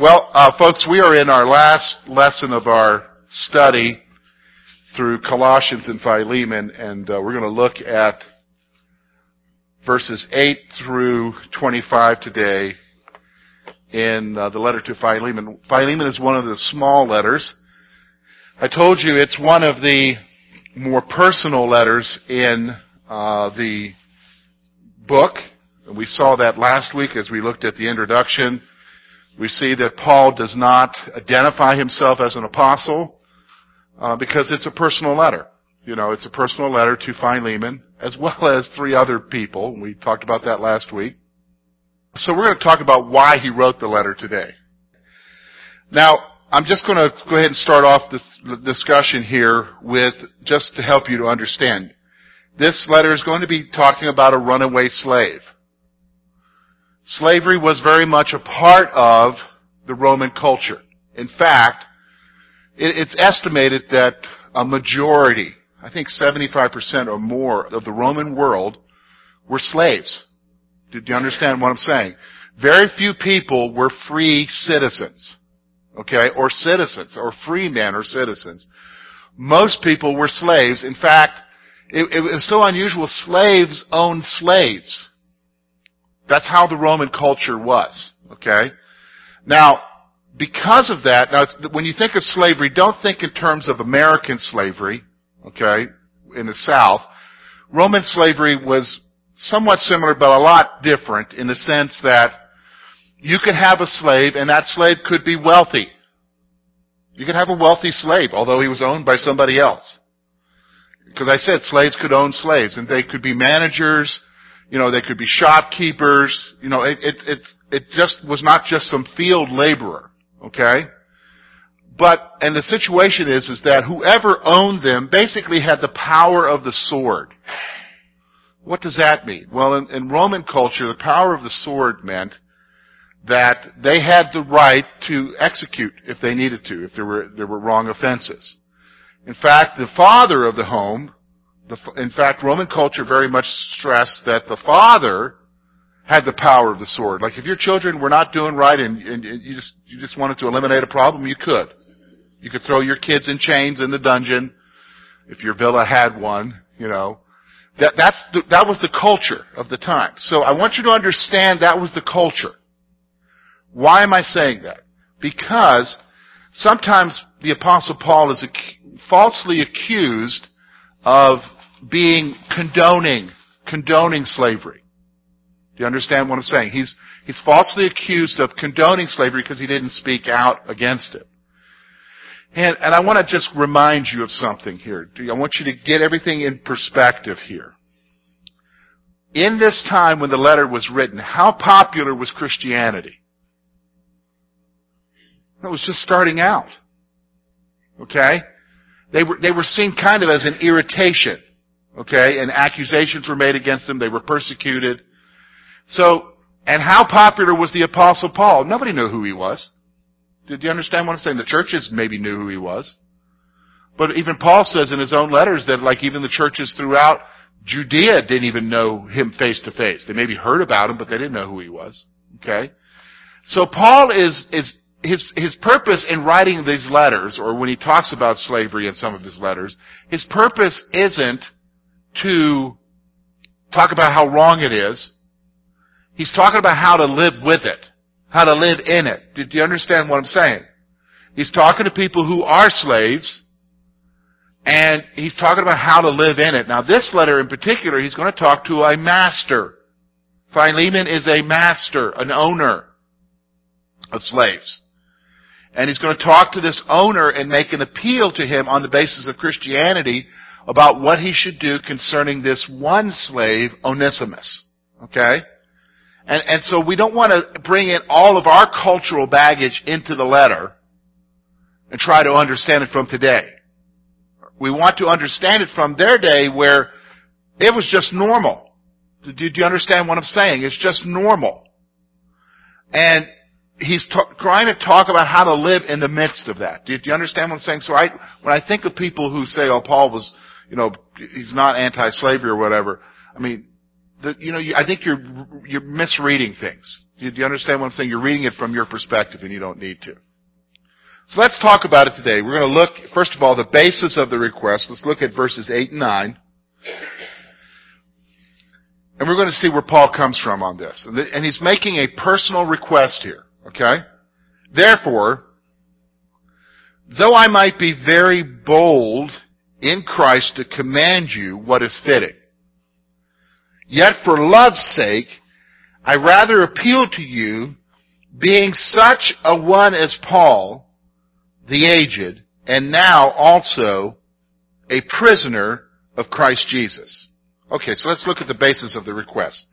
Well, uh, folks, we are in our last lesson of our study through Colossians and Philemon, and uh, we're going to look at verses 8 through 25 today in uh, the letter to Philemon. Philemon is one of the small letters. I told you it's one of the more personal letters in uh, the book. We saw that last week as we looked at the introduction. We see that Paul does not identify himself as an apostle uh, because it's a personal letter. You know, it's a personal letter to Philemon as well as three other people. We talked about that last week. So we're going to talk about why he wrote the letter today. Now, I'm just going to go ahead and start off this discussion here with just to help you to understand. This letter is going to be talking about a runaway slave. Slavery was very much a part of the Roman culture. In fact, it's estimated that a majority, I think 75% or more of the Roman world were slaves. Did you understand what I'm saying? Very few people were free citizens. Okay? Or citizens, or free men or citizens. Most people were slaves. In fact, it, it was so unusual, slaves owned slaves. That's how the Roman culture was. Okay? Now, because of that, now when you think of slavery, don't think in terms of American slavery, okay, in the South. Roman slavery was somewhat similar, but a lot different in the sense that you could have a slave and that slave could be wealthy. You could have a wealthy slave, although he was owned by somebody else. Because I said slaves could own slaves and they could be managers, you know, they could be shopkeepers. You know, it, it, it, it just was not just some field laborer. Okay? But, and the situation is, is that whoever owned them basically had the power of the sword. What does that mean? Well, in, in Roman culture, the power of the sword meant that they had the right to execute if they needed to, if there were, there were wrong offenses. In fact, the father of the home the, in fact, Roman culture very much stressed that the father had the power of the sword. Like if your children were not doing right and, and you just you just wanted to eliminate a problem, you could. You could throw your kids in chains in the dungeon if your villa had one. You know, that that's the, that was the culture of the time. So I want you to understand that was the culture. Why am I saying that? Because sometimes the apostle Paul is ac- falsely accused of being condoning, condoning slavery. Do you understand what I'm saying? He's, he's falsely accused of condoning slavery because he didn't speak out against it. And, and I want to just remind you of something here. I want you to get everything in perspective here. In this time when the letter was written, how popular was Christianity? It was just starting out. Okay? They were, they were seen kind of as an irritation. Okay, and accusations were made against them. They were persecuted. So, and how popular was the apostle Paul? Nobody knew who he was. Did you understand what I'm saying? The churches maybe knew who he was. But even Paul says in his own letters that like even the churches throughout Judea didn't even know him face to face. They maybe heard about him, but they didn't know who he was. Okay? So Paul is, is, his, his purpose in writing these letters, or when he talks about slavery in some of his letters, his purpose isn't to talk about how wrong it is. He's talking about how to live with it, how to live in it. Do you understand what I'm saying? He's talking to people who are slaves, and he's talking about how to live in it. Now, this letter in particular, he's going to talk to a master. Philemon is a master, an owner of slaves. And he's going to talk to this owner and make an appeal to him on the basis of Christianity about what he should do concerning this one slave, Onesimus. Okay? And, and so we don't want to bring in all of our cultural baggage into the letter and try to understand it from today. We want to understand it from their day where it was just normal. Do, do you understand what I'm saying? It's just normal. And he's t- trying to talk about how to live in the midst of that. Do you, do you understand what I'm saying? So I, when I think of people who say, oh, Paul was you know, he's not anti-slavery or whatever. I mean, the, you know, I think you're you're misreading things. Do you understand what I'm saying? You're reading it from your perspective and you don't need to. So let's talk about it today. We're going to look, first of all, the basis of the request. Let's look at verses 8 and 9. And we're going to see where Paul comes from on this. And he's making a personal request here. Okay? Therefore, though I might be very bold in Christ to command you what is fitting, yet for love's sake, I rather appeal to you, being such a one as Paul, the aged, and now also a prisoner of Christ Jesus. Okay, so let's look at the basis of the request.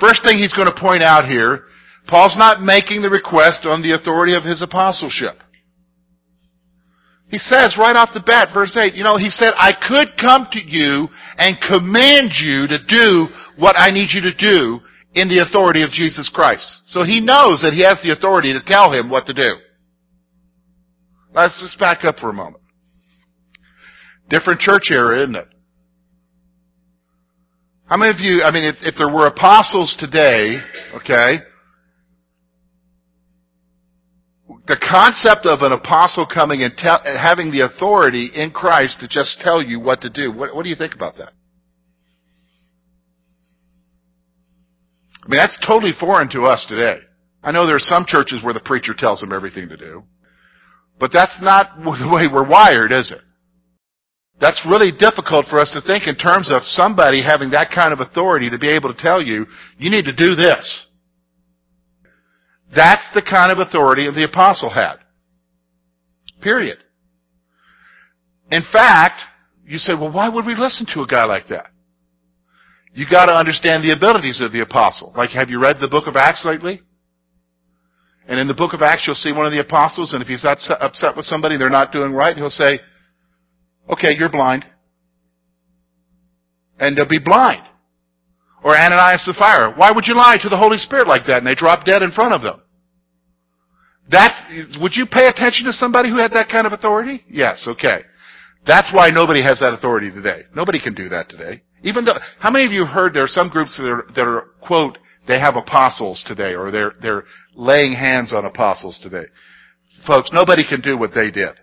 First thing he's going to point out here, Paul's not making the request on the authority of his apostleship. He says right off the bat, verse 8, you know, he said, I could come to you and command you to do what I need you to do in the authority of Jesus Christ. So he knows that he has the authority to tell him what to do. Let's just back up for a moment. Different church era, isn't it? How many of you, I mean, if, if there were apostles today, okay, the concept of an apostle coming and tell, having the authority in Christ to just tell you what to do, what, what do you think about that? I mean, that's totally foreign to us today. I know there are some churches where the preacher tells them everything to do. But that's not the way we're wired, is it? That's really difficult for us to think in terms of somebody having that kind of authority to be able to tell you, you need to do this. That's the kind of authority the apostle had. Period. In fact, you say, well, why would we listen to a guy like that? You gotta understand the abilities of the apostle. Like, have you read the book of Acts lately? And in the book of Acts, you'll see one of the apostles, and if he's upset with somebody, they're not doing right, he'll say, okay, you're blind. And they'll be blind. Or Ananias and Sapphira. Why would you lie to the Holy Spirit like that? And they drop dead in front of them. That, would you pay attention to somebody who had that kind of authority? Yes, okay. That's why nobody has that authority today. Nobody can do that today. Even though, how many of you heard there are some groups that are, that are, quote, they have apostles today, or they're, they're laying hands on apostles today. Folks, nobody can do what they did.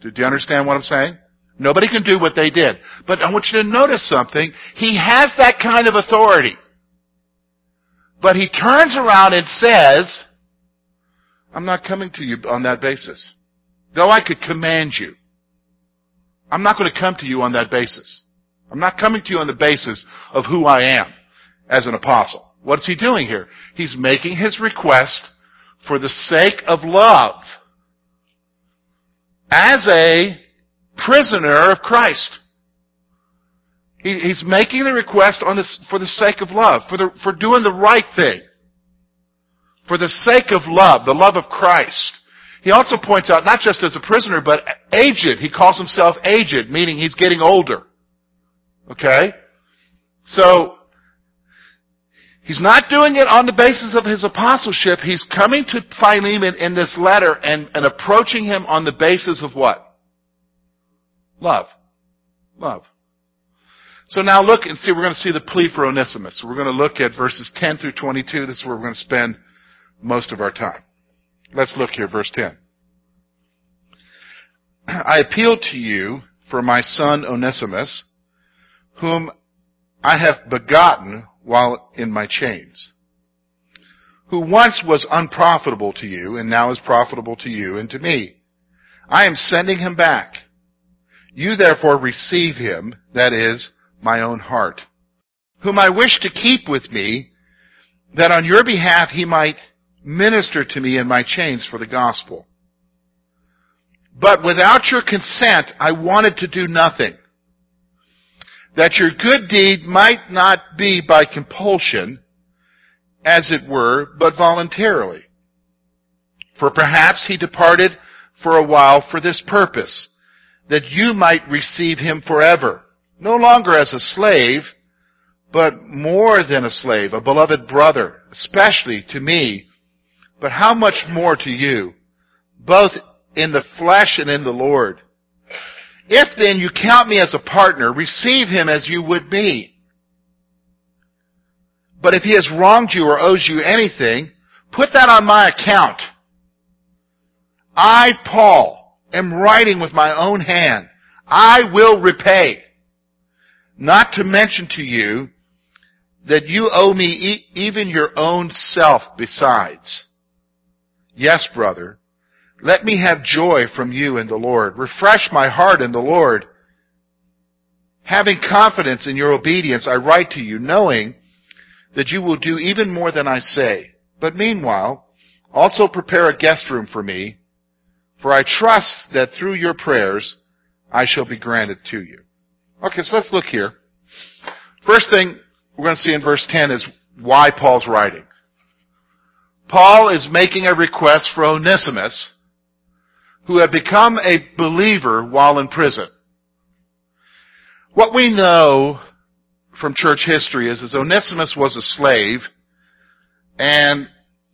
Do you understand what I'm saying? Nobody can do what they did. But I want you to notice something. He has that kind of authority. But he turns around and says, I'm not coming to you on that basis. Though I could command you. I'm not going to come to you on that basis. I'm not coming to you on the basis of who I am as an apostle. What's he doing here? He's making his request for the sake of love as a prisoner of Christ. He, he's making the request on this, for the sake of love, for, the, for doing the right thing. For the sake of love, the love of Christ. He also points out, not just as a prisoner, but aged. He calls himself aged, meaning he's getting older. Okay? So, He's not doing it on the basis of his apostleship. He's coming to Philemon in this letter and, and approaching him on the basis of what? Love. Love. So now look and see, we're going to see the plea for Onesimus. we're going to look at verses 10 through 22. This is where we're going to spend most of our time. Let's look here, verse 10. I appeal to you for my son Onesimus, whom I have begotten while in my chains, who once was unprofitable to you and now is profitable to you and to me. I am sending him back. You therefore receive him, that is, my own heart, whom I wish to keep with me, that on your behalf he might minister to me in my chains for the gospel. But without your consent, I wanted to do nothing that your good deed might not be by compulsion, as it were, but voluntarily. For perhaps he departed for a while for this purpose, that you might receive him forever, no longer as a slave, but more than a slave, a beloved brother, especially to me, but how much more to you, both in the flesh and in the Lord. If then you count me as a partner, receive him as you would me. But if he has wronged you or owes you anything, put that on my account. I, Paul, am writing with my own hand. I will repay. Not to mention to you that you owe me e- even your own self besides. Yes, brother, let me have joy from you in the Lord. Refresh my heart in the Lord. Having confidence in your obedience, I write to you, knowing that you will do even more than I say. But meanwhile, also prepare a guest room for me, for I trust that through your prayers I shall be granted to you. Okay, so let's look here. First thing we're going to see in verse 10 is why Paul's writing. Paul is making a request for Onesimus, who had become a believer while in prison. What we know from church history is, is Onesimus was a slave, and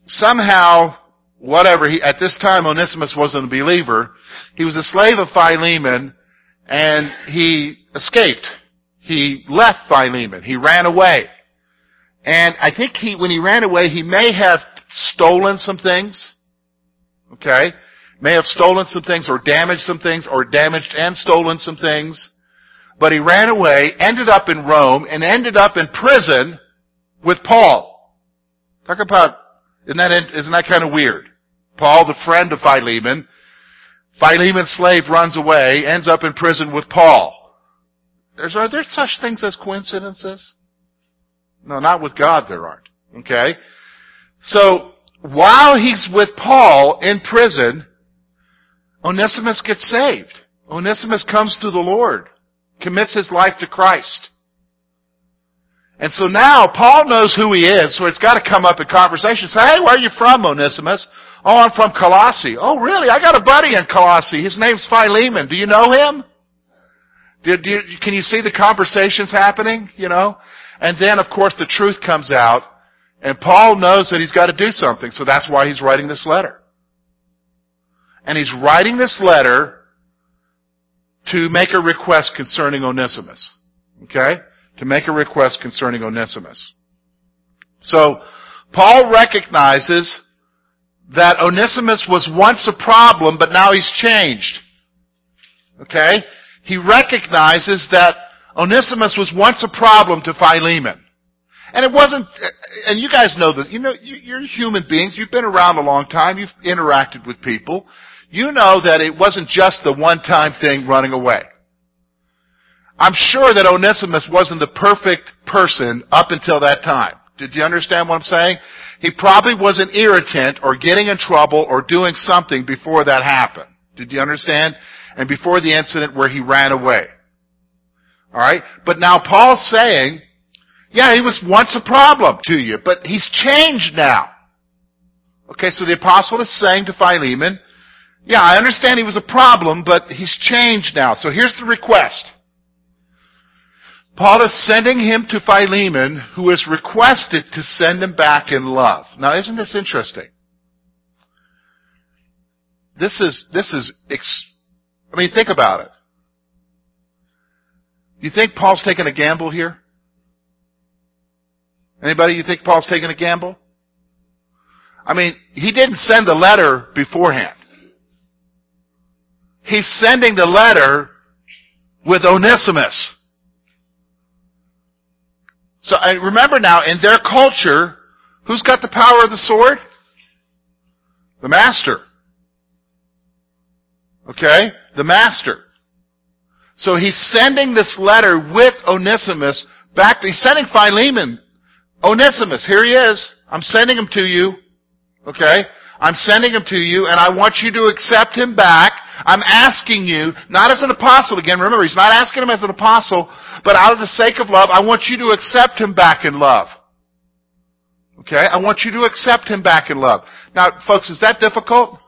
somehow, whatever, he, at this time Onesimus wasn't a believer, he was a slave of Philemon, and he escaped. He left Philemon. He ran away. And I think he, when he ran away, he may have stolen some things. Okay? May have stolen some things or damaged some things or damaged and stolen some things. But he ran away, ended up in Rome, and ended up in prison with Paul. Talk about, isn't that, isn't that kind of weird? Paul, the friend of Philemon, Philemon's slave runs away, ends up in prison with Paul. There's, are there such things as coincidences? No, not with God there aren't. Okay? So, while he's with Paul in prison, Onesimus gets saved. Onesimus comes to the Lord, commits his life to Christ. And so now Paul knows who he is, so it's got to come up in conversation. Say, hey, where are you from, Onesimus? Oh, I'm from Colossae. Oh, really? I got a buddy in Colossae. His name's Philemon. Do you know him? Do, do can you see the conversations happening? You know? And then, of course, the truth comes out, and Paul knows that he's got to do something, so that's why he's writing this letter. And he's writing this letter to make a request concerning Onesimus. Okay? To make a request concerning Onesimus. So, Paul recognizes that Onesimus was once a problem, but now he's changed. Okay? He recognizes that Onesimus was once a problem to Philemon. And it wasn't, and you guys know that, you know, you're human beings, you've been around a long time, you've interacted with people. You know that it wasn't just the one-time thing running away. I'm sure that Onesimus wasn't the perfect person up until that time. Did you understand what I'm saying? He probably was an irritant or getting in trouble or doing something before that happened. Did you understand? And before the incident where he ran away. Alright? But now Paul's saying, yeah, he was once a problem to you, but he's changed now. Okay, so the apostle is saying to Philemon, yeah, I understand he was a problem, but he's changed now. So here's the request. Paul is sending him to Philemon, who is requested to send him back in love. Now, isn't this interesting? This is, this is, ex- I mean, think about it. You think Paul's taking a gamble here? Anybody you think Paul's taking a gamble? I mean, he didn't send the letter beforehand. He's sending the letter with Onesimus. So I remember now, in their culture, who's got the power of the sword? The master. Okay? The master. So he's sending this letter with Onesimus back. He's sending Philemon. Onesimus, here he is. I'm sending him to you. Okay? I'm sending him to you and I want you to accept him back. I'm asking you, not as an apostle again, remember, he's not asking him as an apostle, but out of the sake of love, I want you to accept him back in love. Okay? I want you to accept him back in love. Now, folks, is that difficult?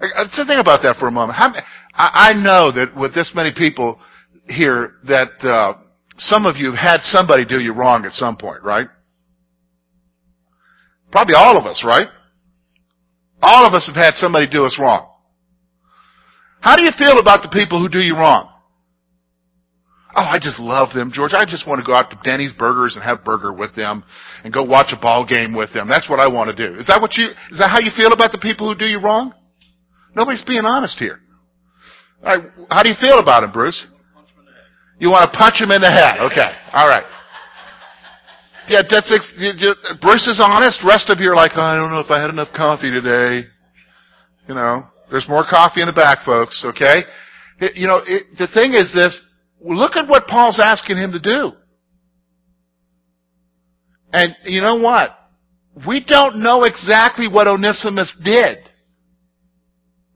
Just think about that for a moment. How, I know that with this many people here, that uh, some of you have had somebody do you wrong at some point, right? Probably all of us, right? All of us have had somebody do us wrong. How do you feel about the people who do you wrong? Oh, I just love them, George. I just want to go out to Denny's Burgers and have burger with them and go watch a ball game with them. That's what I want to do. Is that what you, is that how you feel about the people who do you wrong? Nobody's being honest here. All right, how do you feel about them, Bruce? You want to punch him in the head. Okay. All right. Yeah, that's, Bruce is honest. Rest of you are like, oh, I don't know if I had enough coffee today. You know, there's more coffee in the back, folks, okay? It, you know, it, the thing is this, look at what Paul's asking him to do. And you know what? We don't know exactly what Onesimus did.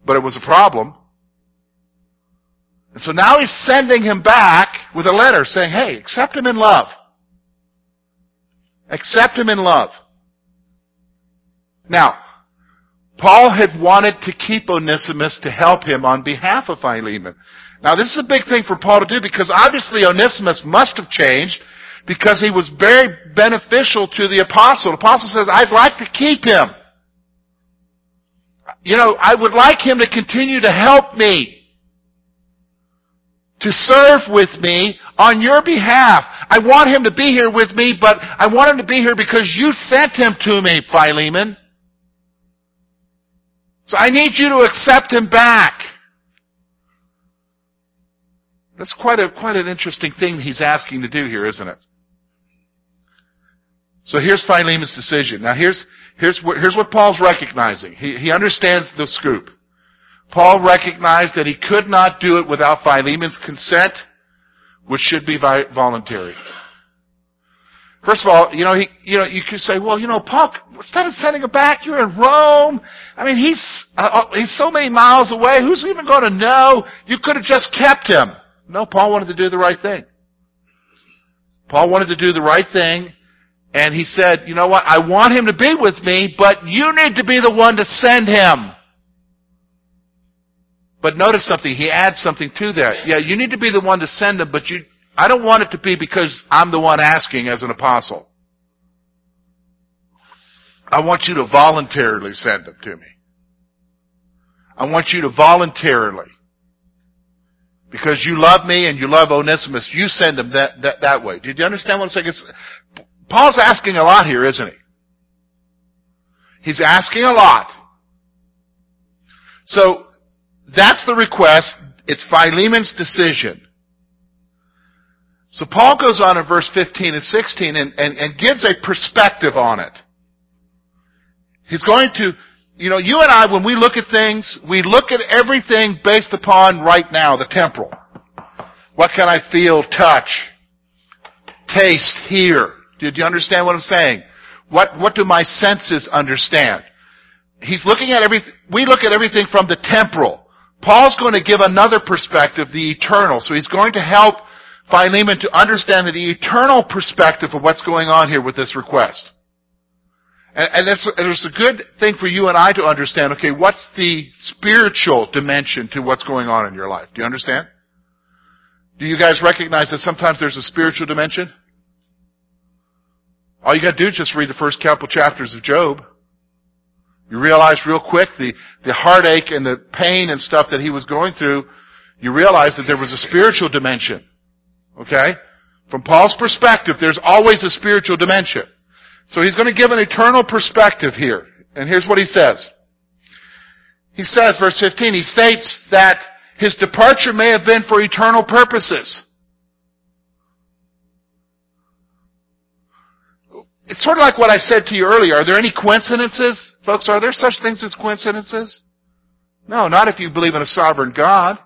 But it was a problem. And so now he's sending him back with a letter saying, hey, accept him in love. Accept him in love. Now, Paul had wanted to keep Onesimus to help him on behalf of Philemon. Now this is a big thing for Paul to do because obviously Onesimus must have changed because he was very beneficial to the apostle. The apostle says, I'd like to keep him. You know, I would like him to continue to help me. To serve with me on your behalf. I want him to be here with me, but I want him to be here because you sent him to me, Philemon. So I need you to accept him back. That's quite a, quite an interesting thing he's asking to do here, isn't it? So here's Philemon's decision. Now here's, here's what, here's what Paul's recognizing. He, he understands the scoop. Paul recognized that he could not do it without Philemon's consent, which should be voluntary. First of all, you know, he, you know, you could say, well, you know, Paul, instead of sending him back, you're in Rome. I mean, he's, uh, uh he's so many miles away. Who's even going to know? You could have just kept him. No, Paul wanted to do the right thing. Paul wanted to do the right thing, and he said, you know what, I want him to be with me, but you need to be the one to send him. But notice something, he adds something to that. Yeah, you need to be the one to send them, but you, I don't want it to be because I'm the one asking as an apostle. I want you to voluntarily send them to me. I want you to voluntarily because you love me and you love Onesimus, you send them that, that, that way. Did you understand what I'm saying? Paul's asking a lot here, isn't he? He's asking a lot. So, that's the request. It's Philemon's decision. So Paul goes on in verse 15 and 16 and, and, and gives a perspective on it. He's going to you know, you and I, when we look at things, we look at everything based upon right now, the temporal. What can I feel, touch, taste, hear? Did you understand what I'm saying? What, what do my senses understand? He's looking at everything, we look at everything from the temporal. Paul's going to give another perspective, the eternal. So he's going to help Philemon to understand the eternal perspective of what's going on here with this request. And, it's, it's a good thing for you and I to understand, okay, what's the spiritual dimension to what's going on in your life? Do you understand? Do you guys recognize that sometimes there's a spiritual dimension? All you gotta do is just read the first couple chapters of Job. You realize real quick the, the heartache and the pain and stuff that he was going through, you realize that there was a spiritual dimension. Okay? From Paul's perspective, there's always a spiritual dimension. So he's going to give an eternal perspective here. And here's what he says. He says, verse 15, he states that his departure may have been for eternal purposes. It's sort of like what I said to you earlier. Are there any coincidences? Folks, are there such things as coincidences? No, not if you believe in a sovereign God.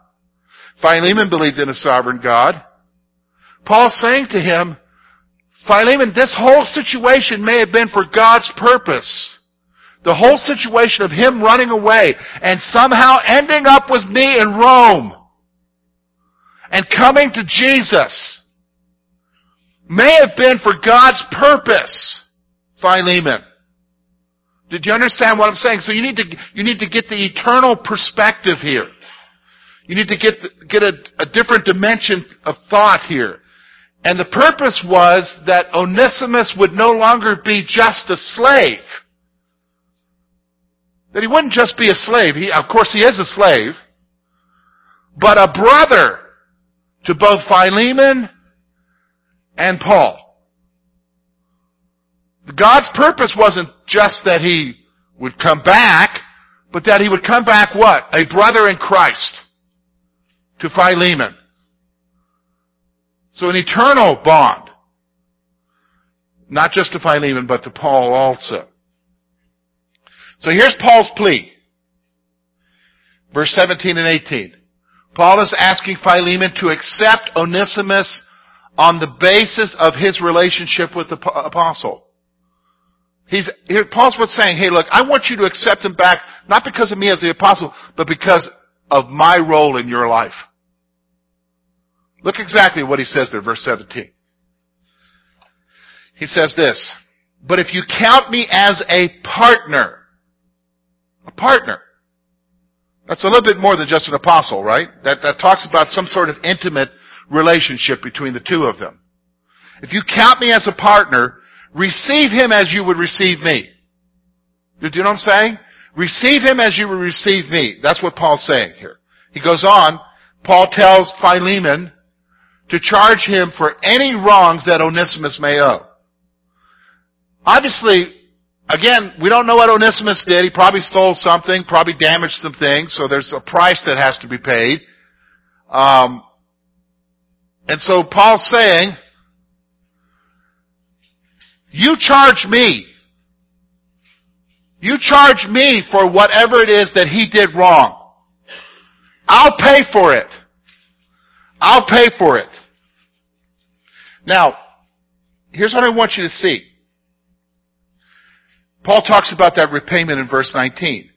Philemon believes in a sovereign God. Paul's saying to him, Philemon, this whole situation may have been for God's purpose. The whole situation of him running away and somehow ending up with me in Rome and coming to Jesus may have been for God's purpose, Philemon. Did you understand what I'm saying? So you need to, you need to get the eternal perspective here. You need to get, get a, a different dimension of thought here. And the purpose was that Onesimus would no longer be just a slave. That he wouldn't just be a slave. He, of course he is a slave. But a brother to both Philemon and Paul. God's purpose wasn't just that he would come back, but that he would come back what? A brother in Christ to Philemon. So an eternal bond. Not just to Philemon, but to Paul also. So here's Paul's plea. Verse 17 and 18. Paul is asking Philemon to accept Onesimus on the basis of his relationship with the apostle. He's, here, Paul's what's saying, hey look, I want you to accept him back, not because of me as the apostle, but because of my role in your life. Look exactly what he says there, verse 17. He says this, but if you count me as a partner, a partner, that's a little bit more than just an apostle, right? That, that talks about some sort of intimate relationship between the two of them. If you count me as a partner, receive him as you would receive me. Do you know what I'm saying? Receive him as you would receive me. That's what Paul's saying here. He goes on, Paul tells Philemon to charge him for any wrongs that Onesimus may owe. Obviously, again, we don't know what Onesimus did. He probably stole something, probably damaged some things, so there's a price that has to be paid. Um, and so Paul's saying, you charge me. You charge me for whatever it is that he did wrong. I'll pay for it. I'll pay for it. Now, here's what I want you to see. Paul talks about that repayment in verse 19.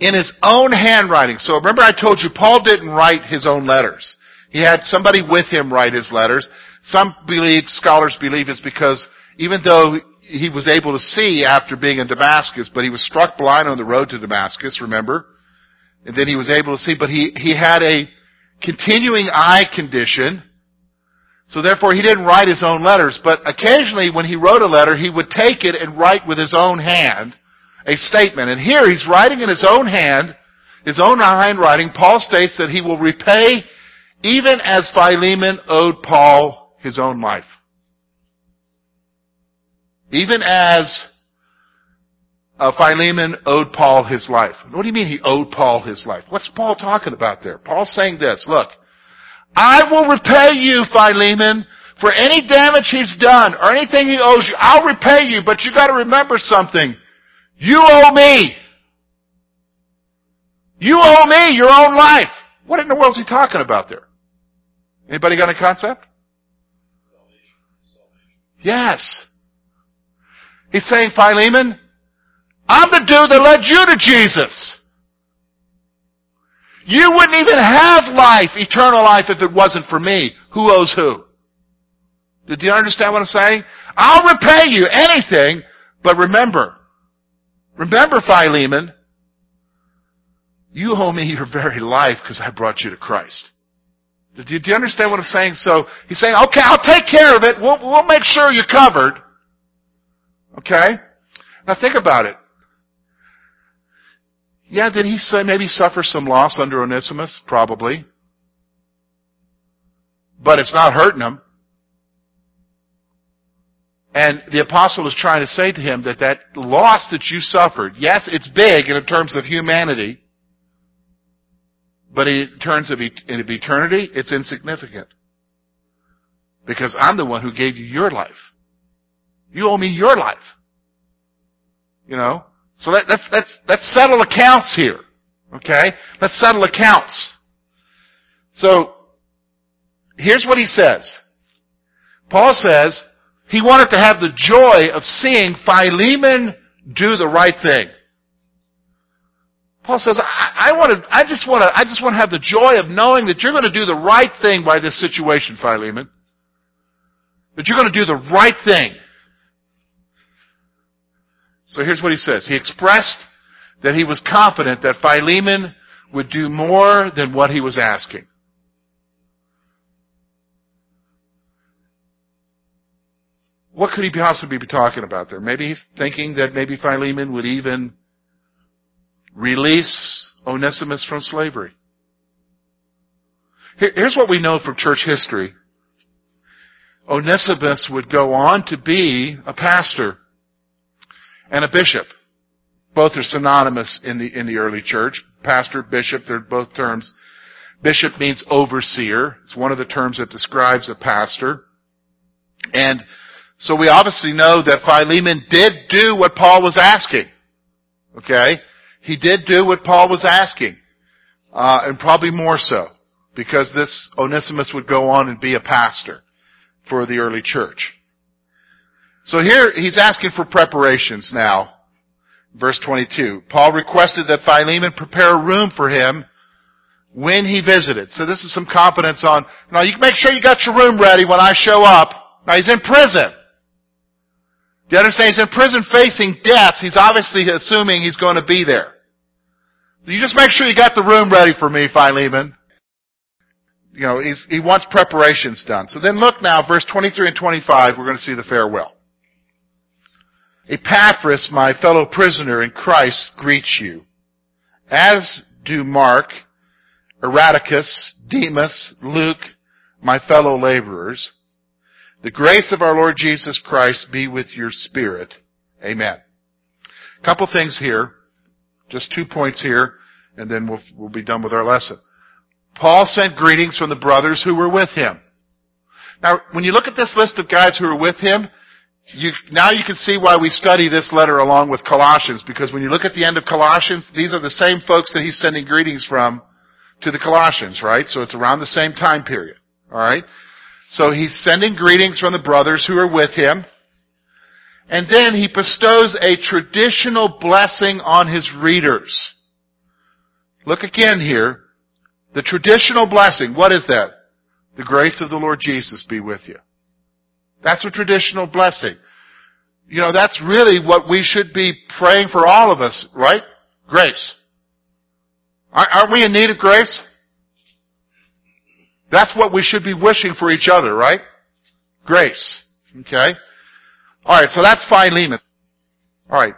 In his own handwriting. So remember I told you Paul didn't write his own letters. He had somebody with him write his letters. Some believe, scholars believe it's because even though he was able to see after being in Damascus, but he was struck blind on the road to Damascus, remember? And then he was able to see, but he, he had a continuing eye condition so therefore he didn't write his own letters, but occasionally when he wrote a letter, he would take it and write with his own hand a statement. And here he's writing in his own hand, his own handwriting, Paul states that he will repay even as Philemon owed Paul his own life. Even as uh, Philemon owed Paul his life. What do you mean he owed Paul his life? What's Paul talking about there? Paul's saying this, look, I will repay you, Philemon, for any damage he's done or anything he owes you. I'll repay you, but you gotta remember something. You owe me. You owe me your own life. What in the world is he talking about there? Anybody got a concept? Yes. He's saying, Philemon, I'm the dude that led you to Jesus. You wouldn't even have life, eternal life, if it wasn't for me. Who owes who? Did you understand what I'm saying? I'll repay you anything, but remember, remember Philemon, you owe me your very life because I brought you to Christ. Do you, do you, understand what I'm saying? So he's saying, okay, I'll take care of it. We'll, we'll make sure you're covered. Okay? Now think about it. Yeah, did he say maybe suffer some loss under Onesimus? Probably. But it's not hurting him. And the apostle is trying to say to him that that loss that you suffered, yes, it's big in terms of humanity, but in terms of eternity, it's insignificant. Because I'm the one who gave you your life. You owe me your life. You know? So let, let's, let's, let's settle accounts here. Okay? Let's settle accounts. So, here's what he says. Paul says he wanted to have the joy of seeing Philemon do the right thing. Paul says, I, I want to, I just want to, I just want to have the joy of knowing that you're going to do the right thing by this situation, Philemon. That you're going to do the right thing. So here's what he says. He expressed that he was confident that Philemon would do more than what he was asking. What could he possibly be talking about there? Maybe he's thinking that maybe Philemon would even release Onesimus from slavery. Here's what we know from church history. Onesimus would go on to be a pastor and a bishop. Both are synonymous in the, in the early church. Pastor, bishop, they're both terms. Bishop means overseer. It's one of the terms that describes a pastor. And so we obviously know that Philemon did do what Paul was asking. Okay? He did do what Paul was asking. Uh, and probably more so. Because this Onesimus would go on and be a pastor for the early church. So here he's asking for preparations now. Verse 22. Paul requested that Philemon prepare a room for him when he visited. So this is some confidence on, now you can make sure you got your room ready when I show up. Now he's in prison. Do you understand? He's in prison facing death. He's obviously assuming he's going to be there. You just make sure you got the room ready for me, Philemon. You know, he wants preparations done. So then look now, verse 23 and 25, we're going to see the farewell. Epaphras, my fellow prisoner in Christ, greets you, as do Mark, Erastus, Demas, Luke, my fellow laborers. The grace of our Lord Jesus Christ be with your spirit. Amen. Couple things here. Just two points here, and then we'll, we'll be done with our lesson. Paul sent greetings from the brothers who were with him. Now, when you look at this list of guys who were with him, you, now you can see why we study this letter along with Colossians, because when you look at the end of Colossians, these are the same folks that he's sending greetings from to the Colossians, right? So it's around the same time period. Alright? So he's sending greetings from the brothers who are with him. And then he bestows a traditional blessing on his readers. Look again here. The traditional blessing, what is that? The grace of the Lord Jesus be with you. That's a traditional blessing. You know, that's really what we should be praying for all of us, right? Grace. Aren't we in need of grace? That's what we should be wishing for each other, right? Grace. Okay? Alright, so that's Philemon. Alright.